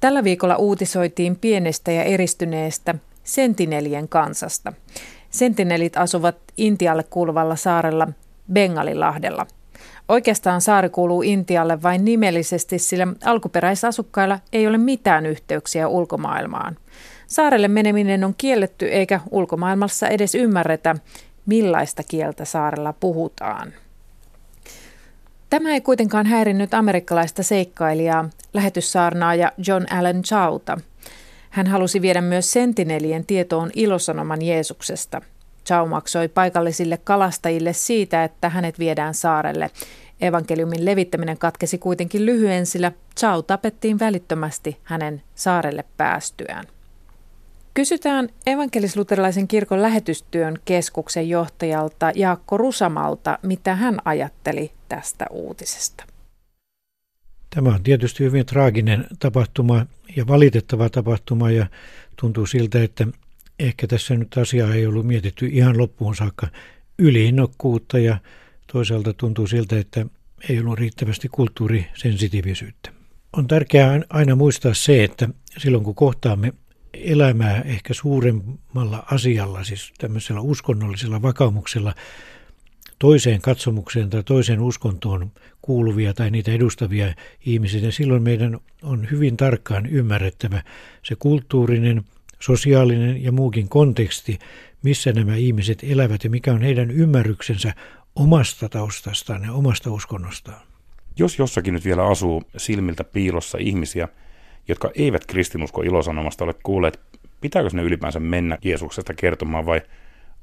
Tällä viikolla uutisoitiin pienestä ja eristyneestä sentinelien kansasta. Sentinelit asuvat Intialle kuuluvalla saarella Bengalilahdella. Oikeastaan saari kuuluu Intialle vain nimellisesti, sillä alkuperäisasukkailla ei ole mitään yhteyksiä ulkomaailmaan. Saarelle meneminen on kielletty eikä ulkomaailmassa edes ymmärretä, millaista kieltä saarella puhutaan. Tämä ei kuitenkaan häirinnyt amerikkalaista seikkailijaa, lähetyssaarnaaja John Allen Chauta. Hän halusi viedä myös sentinelien tietoon ilosanoman Jeesuksesta. Chau maksoi paikallisille kalastajille siitä, että hänet viedään saarelle. Evankeliumin levittäminen katkesi kuitenkin lyhyen, sillä Chau tapettiin välittömästi hänen saarelle päästyään. Kysytään evankelisluterilaisen kirkon lähetystyön keskuksen johtajalta Jaakko Rusamalta, mitä hän ajatteli tästä uutisesta. Tämä on tietysti hyvin traaginen tapahtuma ja valitettava tapahtuma ja tuntuu siltä, että ehkä tässä nyt asiaa ei ollut mietitty ihan loppuun saakka yliinnokkuutta ja toisaalta tuntuu siltä, että ei ollut riittävästi kulttuurisensitiivisyyttä. On tärkeää aina muistaa se, että silloin kun kohtaamme elämää ehkä suuremmalla asialla, siis tämmöisellä uskonnollisella vakaumuksella, toiseen katsomukseen tai toiseen uskontoon kuuluvia tai niitä edustavia ihmisiä, ja silloin meidän on hyvin tarkkaan ymmärrettävä se kulttuurinen, sosiaalinen ja muukin konteksti, missä nämä ihmiset elävät ja mikä on heidän ymmärryksensä omasta taustastaan ja omasta uskonnostaan. Jos jossakin nyt vielä asuu silmiltä piilossa ihmisiä, jotka eivät kristinusko ilosanomasta ole kuulleet, pitääkö ne ylipäänsä mennä Jeesuksesta kertomaan vai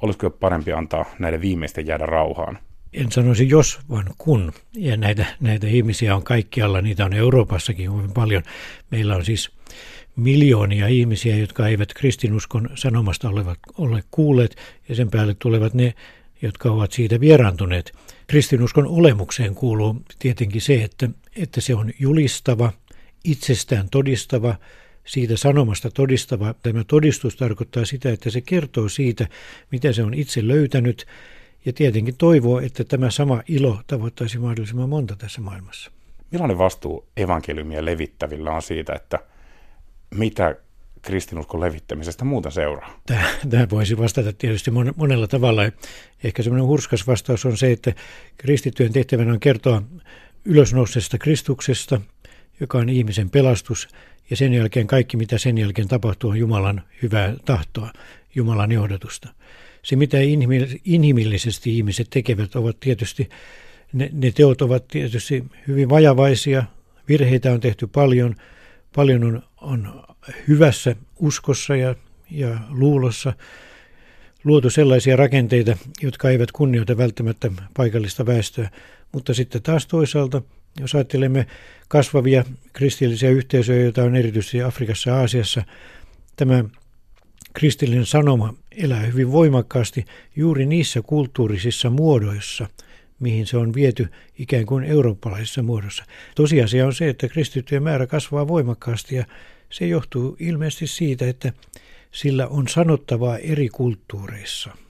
olisiko parempi antaa näille viimeisten jäädä rauhaan? En sanoisi jos, vaan kun. Ja näitä, näitä ihmisiä on kaikkialla, niitä on Euroopassakin hyvin paljon. Meillä on siis miljoonia ihmisiä, jotka eivät kristinuskon sanomasta olevat, ole kuulleet, ja sen päälle tulevat ne, jotka ovat siitä vieraantuneet. Kristinuskon olemukseen kuuluu tietenkin se, että, että se on julistava, itsestään todistava, siitä sanomasta todistava. Tämä todistus tarkoittaa sitä, että se kertoo siitä, mitä se on itse löytänyt, ja tietenkin toivoo, että tämä sama ilo tavoittaisi mahdollisimman monta tässä maailmassa. Millainen vastuu evankeliumia levittävillä on siitä, että mitä kristinuskon levittämisestä muuta seuraa? Tämä voisi vastata tietysti monella tavalla. Ehkä semmoinen hurskas vastaus on se, että kristittyjen tehtävänä on kertoa ylösnouseesta Kristuksesta, joka on ihmisen pelastus, ja sen jälkeen kaikki, mitä sen jälkeen tapahtuu, on Jumalan hyvää tahtoa, Jumalan johdatusta. Se, mitä inhimillisesti ihmiset tekevät, ovat tietysti, ne, ne teot ovat tietysti hyvin vajavaisia, virheitä on tehty paljon, paljon on, on hyvässä uskossa ja, ja luulossa luotu sellaisia rakenteita, jotka eivät kunnioita välttämättä paikallista väestöä, mutta sitten taas toisaalta, jos ajattelemme kasvavia kristillisiä yhteisöjä, joita on erityisesti Afrikassa ja Aasiassa, tämä kristillinen sanoma elää hyvin voimakkaasti juuri niissä kulttuurisissa muodoissa, mihin se on viety ikään kuin eurooppalaisessa muodossa. Tosiasia on se, että kristittyjen määrä kasvaa voimakkaasti ja se johtuu ilmeisesti siitä, että sillä on sanottavaa eri kulttuureissa –